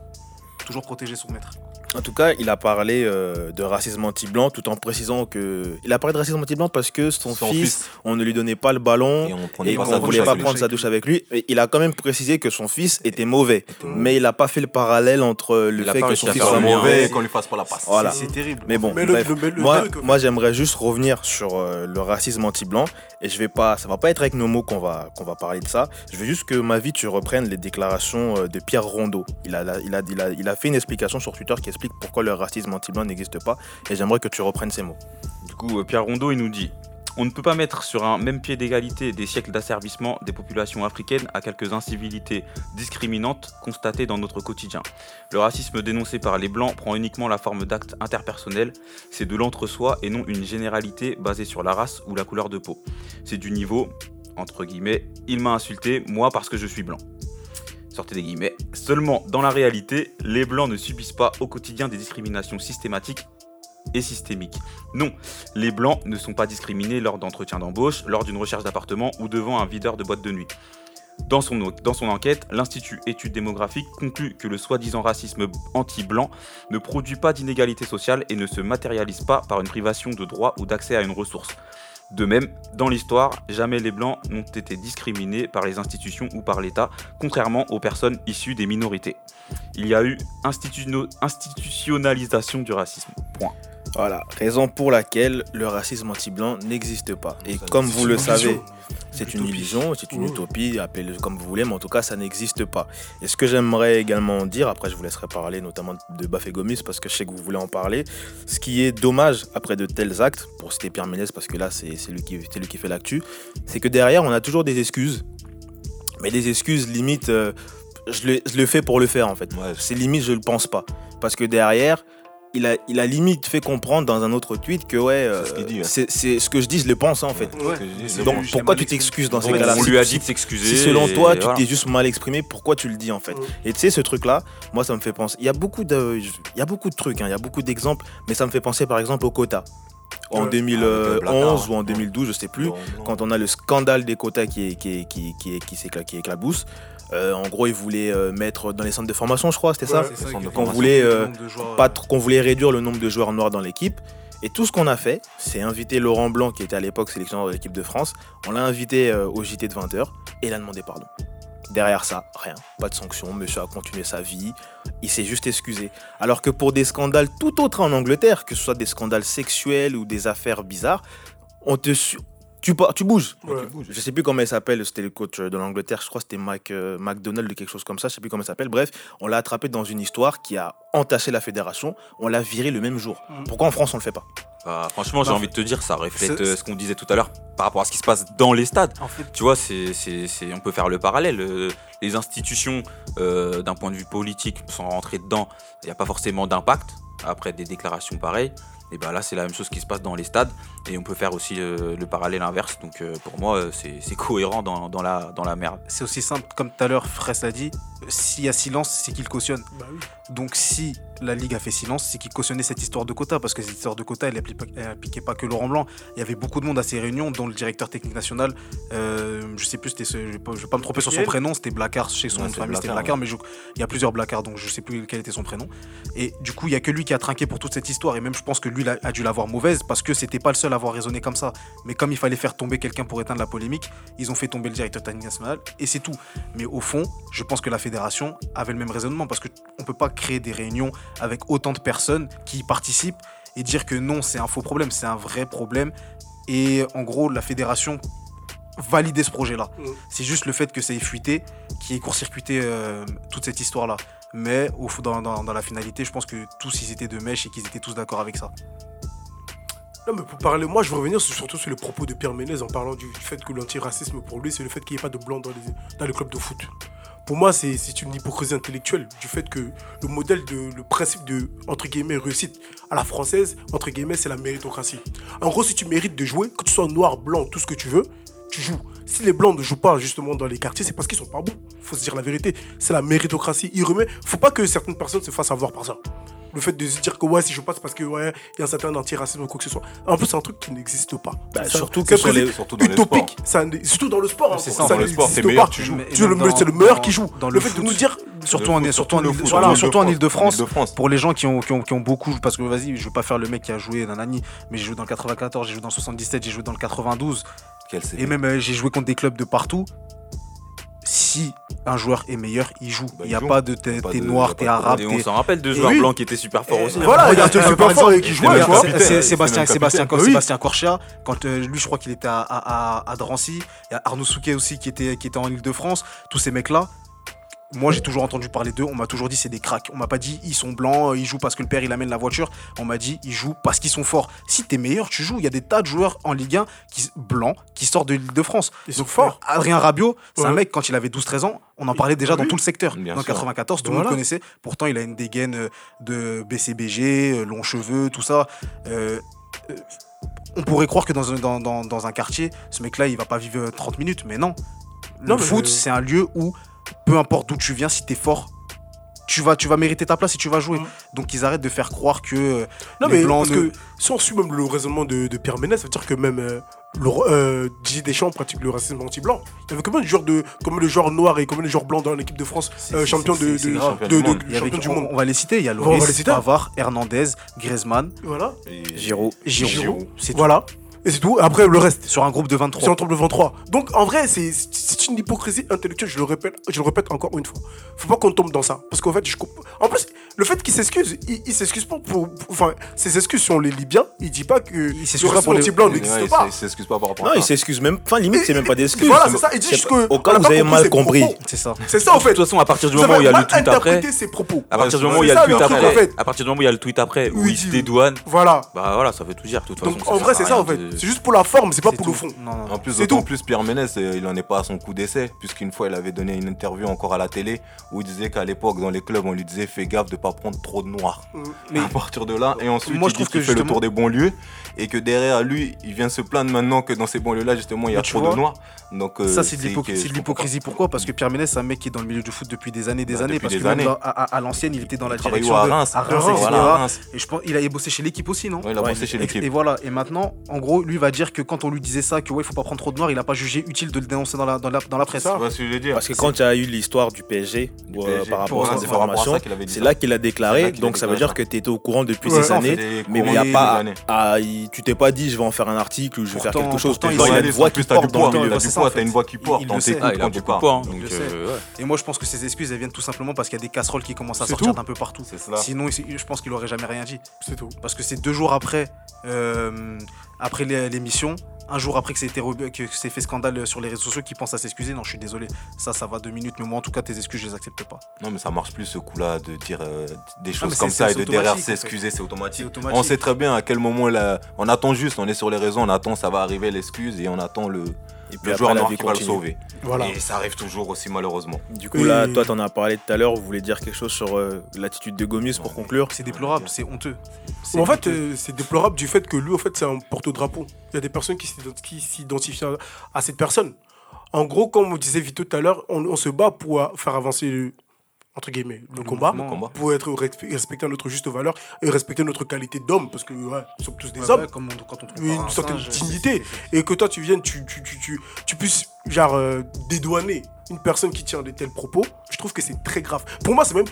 Toujours protéger son maître. En tout cas, il a parlé euh, de racisme anti-blanc tout en précisant que. Il a parlé de racisme anti-blanc parce que son, Son fils, fils. on ne lui donnait pas le ballon Et qu'on ne voulait douche pas prendre sa douche avec lui. Et il a quand même précisé que son fils était mauvais. Mais il n'a pas fait le parallèle entre le Il fait que son fils soit mauvais. et qu'on lui fasse pas la passe. Voilà. C'est terrible. Mais bon, Mais le- bref. le- le- le moi, moi j'aimerais juste revenir sur euh, le racisme anti-blanc et je vais pas, ça va pas être avec nos mots qu'on va, qu'on va parler de ça. Je veux juste que ma vie tu reprennes les déclarations euh, de Pierre Rondeau. Il a, il, a, il, a, il a fait une explication sur Twitter qui explique pourquoi le racisme anti-blanc n'existe pas et j'aimerais que tu reprennes ces mots. Du coup, euh, Pierre Rondeau, il nous dit On ne peut pas mettre sur un même pied d'égalité des siècles d'asservissement des populations africaines à quelques incivilités discriminantes constatées dans notre quotidien. Le racisme dénoncé par les Blancs prend uniquement la forme d'actes interpersonnels. C'est de l'entre-soi et non une généralité basée sur la race ou la couleur de peau. C'est du niveau, entre guillemets, il m'a insulté, moi parce que je suis blanc. Seulement, dans la réalité, les Blancs ne subissent pas au quotidien des discriminations systématiques et systémiques. Non, les blancs ne sont pas discriminés lors d'entretiens d'embauche, lors d'une recherche d'appartement ou devant un videur de boîte de nuit. Dans son, enquête, l'Institut Études démographiques conclut que le soi-disant racisme anti-blanc ne produit pas d'inégalité sociale et ne se matérialise pas par une privation de droit ou d'accès à une ressource. De même, dans l'histoire, jamais les blancs n'ont été discriminés par les institutions ou par l'État, contrairement aux personnes issues des minorités. Il y a eu institutionnalisation du racisme. Point. Voilà, raison pour laquelle le racisme anti-blanc n'existe pas. Et Ça, comme vous le savez, c'est une illusion, c'est une utopie, appelez-le comme vous voulez, mais en tout cas, ça n'existe pas. Et ce que j'aimerais également dire, après je vous laisserai parler notamment de Bafé Gomis, parce que je sais que vous voulez en parler, ce qui est dommage après de tels actes, pour citer Pierre Ménès, parce que là, c'est lui, qui- c'est lui qui fait l'actu, c'est que derrière, on a toujours des excuses, mais des excuses limite, euh, je, le, je le fais pour le faire en fait. Ouais, C'est limite, je le pense pas. Parce que derrière, il a, il a limite fait comprendre dans un autre tweet que ouais, euh, ce c'est c'est ce que je dis, je le pense en fait. Ouais. dis, Donc je pourquoi tu t'excuses dans ces cas-là on lui a dit de s'excuser. si selon toi, tu voilà. t'es juste mal exprimé, pourquoi tu le dis en fait. Et tu sais, ce truc-là, moi, ça me fait penser. Il y a beaucoup de, il y a beaucoup de trucs, hein, il y a beaucoup d'exemples, mais ça me fait penser par exemple au quota. En Ouais. 2011 Avec le blacard, ou en hein. 2012, je sais plus, quand on a le scandale des quotas qui, est- qui, est- qui, qui, est- qui, s'écla- qui éclabousse. Euh, en gros, ils voulaient euh, mettre dans les centres de formation, je crois, c'était ça Ouais. C'est ça, Qu'on voulait, euh, pas euh, qu'on voulait réduire le nombre de joueurs noirs dans l'équipe. Et tout ce qu'on a fait, c'est inviter Laurent Blanc, qui était à l'époque sélectionneur de l'équipe de France. On l'a invité euh, au JT de 20h et il a demandé pardon. Derrière ça, rien. Pas de sanction. Monsieur a continué sa vie. Il s'est juste excusé. Alors que pour des scandales tout autres en Angleterre, que ce soit des scandales sexuels ou des affaires bizarres, on te su- tu, pa- tu bouges. Ouais. Je sais plus comment il s'appelle, c'était le coach de l'Angleterre, je crois que c'était Mike euh, McDonald ou quelque chose comme ça, je sais plus comment il s'appelle. Bref, on l'a attrapé dans une histoire qui a entaché la fédération, on l'a viré le même jour. Mm. Pourquoi en France on le fait pas? Bah, franchement, j'ai Bah, envie de te dire, ça reflète euh, ce qu'on disait tout à l'heure par rapport à ce qui se passe dans les stades. En fait, Tu vois, c'est, c'est- c'est- on peut faire le parallèle. euh, les institutions, euh, d'un point de vue politique, sans rentrer dedans, il n'y a pas forcément d'impact après des déclarations pareilles. Et ben là, c'est la même chose qui se passe dans les stades. Et on peut faire aussi euh, le parallèle inverse. Donc euh, pour moi, euh, c'est, c'est cohérent dans, dans la, dans la merde. c'est aussi simple, comme tout à l'heure, Fraisse l'a dit, s'il y a silence, c'est qu'il cautionne. Bah oui. Donc si la Ligue a fait silence, c'est qu'il cautionnait cette histoire de quota, parce que cette histoire de quota, elle n'appliquait pas que Laurent Blanc. Il y avait beaucoup de monde à ces réunions, dont le directeur technique national, euh, je sais plus, ce- je ne vais, pas- je vais pas me tromper sur son prénom, c'était Blacard, chez son Ouais, famille, c'était Blacard, Blacard, mais je- il y a plusieurs Blacards, donc je sais plus quel était son prénom. Et du coup, il y a que lui qui a trinqué pour toute cette histoire, et même je pense que lui l'a- a dû l'avoir mauvaise, parce que c'était pas le seul à avoir raisonné comme ça. Mais comme il fallait faire tomber quelqu'un pour éteindre la polémique, ils ont fait tomber le directeur technique national, et c'est tout. Mais au fond, je pense que la fédération avait le même raisonnement parce qu'on ne peut pas créer des réunions avec autant de personnes qui y participent et dire que non, c'est un faux problème, c'est un vrai problème. Et en gros, la fédération validait ce projet-là. Mm. C'est juste le fait que ça ait fuité qui ait court-circuité euh, toute cette histoire-là. Mais au, dans, dans- dans la finalité, je pense que tous ils étaient de mèche et qu'ils étaient tous d'accord avec ça. Non, mais pour parler, moi je veux revenir sur- surtout sur les propos de Pierre Ménez en parlant du fait que l'antiracisme pour lui, c'est le fait qu'il n'y ait pas de blanc dans les, dans les clubs de foot. Pour moi, c'est une hypocrisie intellectuelle du fait que le modèle de le principe de entre guillemets réussite à la française entre guillemets c'est la méritocratie. En gros, si tu mérites de jouer, que tu sois noir, blanc, tout ce que tu veux, tu joues. Si les blancs ne jouent pas justement dans les quartiers, c'est parce qu'ils sont pas bons. Faut se dire la vérité. C'est la méritocratie. Il. Faut pas que certaines personnes se fassent avoir par ça. Le fait de se dire que ouais, si je passe parce que ouais, il y a un certain anti-racisme ou quoi que ce soit. En plus, c'est un truc qui n'existe pas. Bah, Ça- surtout c'est que sur les- presque surtout dans les utopique. Ça surtout dans le sport. hein, C'est ça ça, dans le sport, t'es meilleur, tu joues. Le- dans- c'est le meilleur dans- qui joue. dans le, le fait de nous dire. Surtout en, surtout en, surtout Voilà. en Ile-de-France. Pour les gens qui ont, qui, ont, qui ont beaucoup, parce que vas-y, je veux pas faire le mec qui a joué nanani, mais j'ai joué dans le 94, j'ai joué dans le 77, j'ai joué dans le 92, Quel c'est et même euh, j'ai joué contre des clubs de partout. Si un joueur est meilleur, il joue. Bah, Il n'y a pas de t'es noir, t'es arabe, on t'es. s'en rappelle de joueurs oui. blancs qui étaient super forts aussi. Voilà, il y a un super fort et qui jouait, Sébastien, Sébastien. Sébastien Corchia, quand euh, lui, je crois qu'il était à, à, à- à Drancy. Il y a Arnaud Souquet aussi qui était, qui était en Ile-de-France. Tous ces mecs-là. Moi, j'ai toujours entendu parler d'eux. On m'a toujours dit c'est des cracks. On m'a pas dit ils sont blancs, ils jouent parce que le père il amène la voiture. On m'a dit ils jouent parce qu'ils sont forts. Si t'es meilleur, tu joues. Il y a des tas de joueurs en Ligue 1 qui, blancs qui sortent de l'Île-de-France. Ils sont forts. Adrien Rabiot, c'est un mec quand il avait 12-13 ans, on en parlait déjà dans tout le secteur. Bien dans sûr. 94, tout le monde Voilà. connaissait. Pourtant, il a une dégaine euh, de BCBG, euh, longs cheveux, tout ça. Euh, euh, on pourrait croire que dans un, dans, dans- dans un quartier, ce mec-là, il va pas vivre euh, 30 minutes, mais non. Le Non, foot, euh, c'est un lieu où, peu importe d'où tu viens, si t'es fort, tu vas, tu vas mériter ta place et tu vas jouer. Donc ils arrêtent de faire croire que euh, Non, les mais blancs parce ne- que si on suit même le raisonnement de, de Pierre Ménès, ça veut dire que même euh, le, euh, Didier Deschamps pratique le racisme anti-blanc. Il y avait combien de joueurs, de, combien de joueurs noirs et combien de joueurs blancs dans l'équipe de France, euh, champion c'est- de, c'est de, grave. de- Champion du de- monde. il y avait- champion du on, monde on va les citer. Il y a on va les Loris. Pavard, Hernandez, Griezmann, Voilà. Giroud. Giroud. Voilà. Et c'est tout. Après, le reste. Sur un groupe de C'est 23. en tombe le 23. Donc en vrai, c'est c'est une hypocrisie intellectuelle, je le répète, je le répète encore une fois. Faut pas qu'on tombe dans ça. Parce qu'en fait, je comp- En plus, le fait qu'il s'excuse, il, il s'excuse pas pour. pour- Enfin, ses excuses, si on les lit bien, il dit pas que Il le s'excuse pas racisme pour les- anti-blanc Ouais, n'existe il pas. il s'excuse pas par rapport Non, à il ça. s'excuse même. Enfin, limite, c'est même pas des excuses. Voilà, c'est ça. Il dit juste que. Au cas où vous avez mal compris. C'est ça. C'est ça en De fait. toute façon, à partir du moment où il y a le tweet après, interprété ses propos. à partir du moment où il y a le tweet après, en fait. à partir du moment où il y a le tweet après, où Oui, il se dédouane, Voilà. bah voilà, ça veut tout dire. De toute façon, en vrai, c'est ça en fait. de- C'est juste pour la forme, c'est pas pour le fond. Non, non. En plus, tout. plus, Pierre Ménès, euh, il en est pas à son coup d'essai, puisqu'une fois, il avait donné une interview encore à la télé où il disait qu'à l'époque, dans les clubs, on lui disait fais gaffe de pas prendre trop de noirs. Mais- à partir de là, et ensuite, Moi, il je dit trouve qu'il que fait le tour des bons lieux et que derrière lui, il vient se plaindre maintenant que dans ces bons lieux-là, justement, il y a trop vois, de noirs. Donc, euh, Ça, c'est de l'hypocrisie. pas. Pourquoi? Parce que Pierre Ménès, c'est un mec qui est dans le milieu du foot depuis des années, des Bah, années. Parce des que même années. dans- à, l'ancienne, il était dans la Il direction à de- Reims. à Reims, etc. voilà, à Reims. Et je pense, il a bossé chez l'équipe aussi, non? Ouais, il a Ouais, bossé chez Et- l'équipe. Et voilà, et maintenant, en gros, lui va dire que quand on lui disait ça, que ouais, il faut pas prendre trop de noirs, il a pas jugé utile de le dénoncer dans la, dans la, dans la presse. ça. Tu vois ce que je veux dire? Parce que quand il y a eu l'histoire du PSG, euh, par rapport à avait dit c'est là qu'il a Déclaré. Donc ça veut dire que tu étais au courant depuis Ouais, ces années. Mais il n'y a pas. années. à- il- tu t'es pas dit, je vais en faire un article ou je vais faire quelque chose. pourtant, Pourtant, il y a une voix qui porte dans le une voix qui porte. Et moi, je pense que ces excuses, elles viennent tout simplement parce qu'il y a des casseroles qui commencent à sortir d'un peu partout. Sinon, je pense qu'il aurait jamais rien dit. C'est tout. Parce que c'est deux jours après, euh, après l'é- l'émission, un jour après que c'est fait scandale sur les réseaux sociaux, qui pense à s'excuser. Non, je suis désolé. Ça, ça va deux minutes. Mais moi, en tout cas, tes excuses, je les accepte pas. Non, mais ça marche plus ce coup-là de dire euh, des choses comme ça et de derrière s'excuser, c'est automatique. C'est automatique. On sait très bien à quel moment là, on attend juste, on est sur les réseaux, on attend ça va arriver l'excuse et on attend le, Et puis le joueur noir qui va le sauver. Voilà. Et ça arrive toujours aussi malheureusement. Du coup, là, Et- toi, t'en as parlé tout à l'heure. Vous voulez dire quelque chose sur euh, l'attitude de Gomis pour conclure? C'est déplorable, c'est honteux. C'est En fait, euh, c'est déplorable du fait que lui, en fait, c'est un porte-drapeau. Il y a des personnes qui s'ident- qui s'identifient à, cette personne. En gros, comme on disait vite tout à l'heure, on, on se bat pour euh, faire avancer le, entre guillemets, le, combat, pour être respe- respecter notre juste valeur et respecter notre qualité d'homme, parce que ouais, nous sommes tous des Ouais, hommes. ouais, comme on- quand on une un certaine singe, dignité. c'est- c'est- Et que toi, tu viennes, tu, tu, tu, tu, tu puisses, genre, euh, dédouaner une personne qui tient de tels propos, je trouve que c'est très grave. Pour moi, c'est même,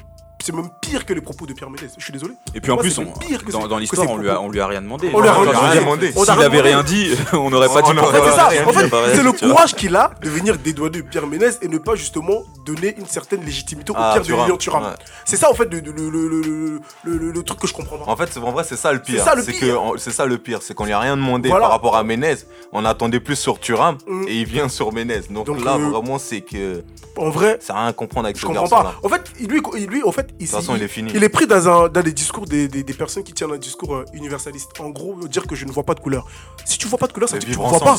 c'est même pire que les propos de Pierre Ménès. Je suis désolé. Et puis en Moi, plus, on- pire que dans, l'histoire, on lui a, on lui a rien demandé. On lui a rien demandé. S'il avait rien dit, on n'aurait pas dit. En fait, c'est ça. En fait, c'est le courage qu'il a de venir dédouaner Pierre Ménès et ne pas justement donner une certaine légitimité au Ah, Pierre de. Lilian Thuram. C'est ça, en fait, le, truc que je comprends pas. En fait, c'est en vrai, c'est ça le pire. C'est pire. ça le pire, c'est qu'on lui a rien demandé par rapport à Ménez. On attendait plus sur Thuram Mm. et il vient sur Ménez. Donc, là, euh, vraiment, c'est que En vrai, ça a rien à comprendre avec je ce pas. En fait, lui, lui, en fait, De toute façon, il est fini. Il est pris dans, un, dans des discours des, des, des personnes qui tiennent un discours euh, universaliste. En gros, dire que je ne vois pas de couleur. Si tu vois pas de couleur, ça veut dire que tu me vois pas.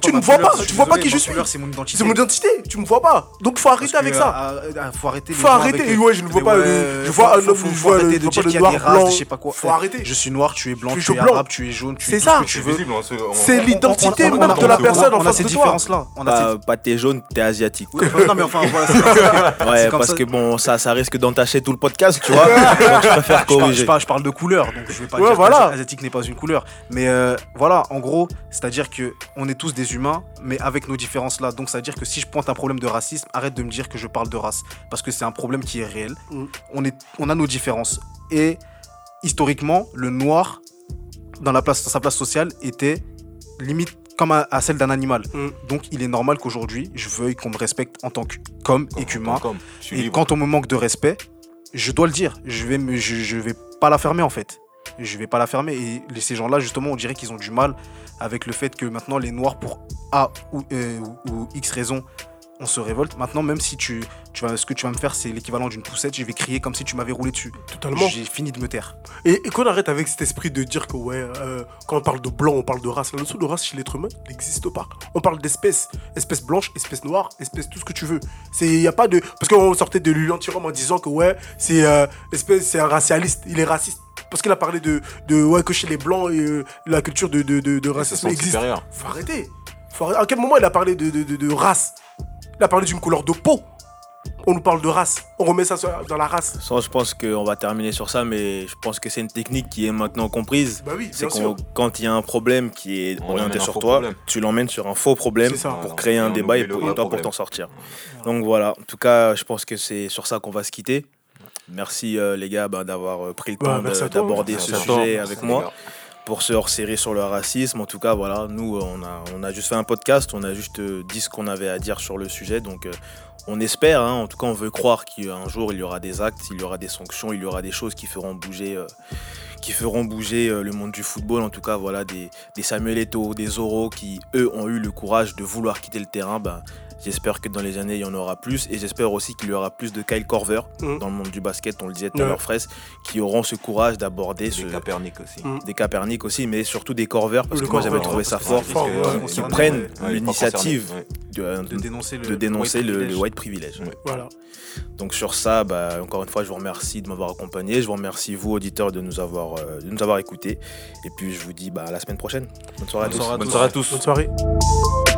Tu me vois pas, tu vois pas qui je suis. C'est mon identité. C'est mon identité, tu me vois pas. Donc faut arrêter avec ça. euh, euh, faut arrêter. les Faut arrêter, ouais, je ne vois les- pas je vois faut- un homme, je vois le- noir, des races, blanc. je sais pas quoi. Faut arrêter. Je suis noir, tu es blanc, tu es blanc. arabe, tu es jaune, tu es C'est tout ça. ce que tu veux. C'est l'identité même de la on- personne en face de toi. On a Pas, ces- jaune, t'es asiatique. Non, mais enfin, voilà. Ouais, parce que bon, ça, ça risque d'entacher tout le podcast, tu vois. Donc je préfère parle, corriger. je, parle, je parle de couleur, donc je vais pas Ouais, dire voilà. que asiatique n'est pas une couleur. Mais euh, voilà, en gros, c'est-à-dire que on est tous des humains, mais avec nos différences là. Donc c'est-à-dire que si je pointe un problème de racisme, arrête de me dire que je parle de race, parce que c'est un problème qui est réel. Mm. On, est, on a nos différences. Et historiquement, le noir, dans, la place, dans sa place sociale, était limite comme à, à celle d'un animal. Mm. Donc il est normal qu'aujourd'hui, je veuille qu'on me respecte en tant qu'homme et qu'humain. Comme, je suis Et libre. quand on me manque de respect, je dois le dire. Je vais, vais pas la fermer en fait. Je vais pas la fermer. Et ces gens-là, justement, on dirait qu'ils ont du mal avec le fait que maintenant les Noirs, pour A ou, euh, ou X raison, on se révolte. Maintenant, même si tu, tu vas, ce que tu vas me faire, c'est l'équivalent d'une poussette, je vais crier comme si tu m'avais roulé dessus. Totalement. J'ai fini de me taire. Et, et qu'on arrête avec cet esprit de dire que ouais, euh, quand on parle de blanc, on parle de race. La notion de race chez l'être humain n'existe pas. On parle d'espèces, espèce blanche, espèce noire, espèce tout ce que tu veux. C'est y a pas de parce qu'on sortait de l'anti-rome en disant que ouais, c'est euh, espèce, c'est un racialiste, il est raciste. Parce qu'il a parlé de, de ouais que chez les blancs et euh, la culture de, de, de, racisme existe. supérieurs. Faut arrêter. Faut arrêter. À quel moment il a parlé de, de, de, de race? Il a parlé d'une couleur de peau. On nous parle de race. On remet ça dans la race. Ça, je pense qu'on va terminer sur ça, mais je pense que c'est une technique qui est maintenant comprise. Bah oui, C'est quand il y a un problème qui est On orienté sur toi, problème. tu l'emmènes sur un faux problème ça. pour créer un débat et, pour- toi pour t'en sortir. Donc voilà, en tout cas, je pense que c'est sur ça qu'on va se quitter. Merci euh, les gars bah, d'avoir euh, pris le Bah, temps d'aborder ce sujet avec moi gars. Pour se hors-série sur le racisme. En tout cas, voilà, nous, on a, on a juste fait un podcast, on a juste euh, dit ce qu'on avait à dire sur le sujet. Donc, euh, on espère, hein, en tout cas, on veut croire qu'un jour, il y aura des actes, il y aura des sanctions, il y aura des choses qui feront bouger, euh, qui feront bouger euh, le monde du football. En tout cas, voilà, des, des Samuel Eto'o, des Zoro qui, eux, ont eu le courage de vouloir quitter le terrain. Ben, J'espère que dans les années, il y en aura plus. Et j'espère aussi qu'il y aura plus de Kyle Corver Mhm. dans le monde du basket, on le disait tout à l'heure, Fraisse, qui auront ce courage d'aborder ce, Des Capernic aussi. Mm. des Capernic aussi, mais surtout des Corvers, parce Le que moi j'avais Corver, trouvé ça fort, ouais, ouais, prennent ouais, l'initiative ouais. de, De dénoncer le, de dénoncer white le, le privilege. white privilege. Ouais. Voilà. Donc sur ça, bah, encore une fois, je vous remercie de m'avoir accompagné, je vous remercie vous auditeurs de nous avoir, euh, de nous avoir écoutés, et puis je vous dis bah, à la semaine prochaine. Bonne soirée à Bonne tous. soirée à Bonne tous. soirée à tous. Bonne soirée.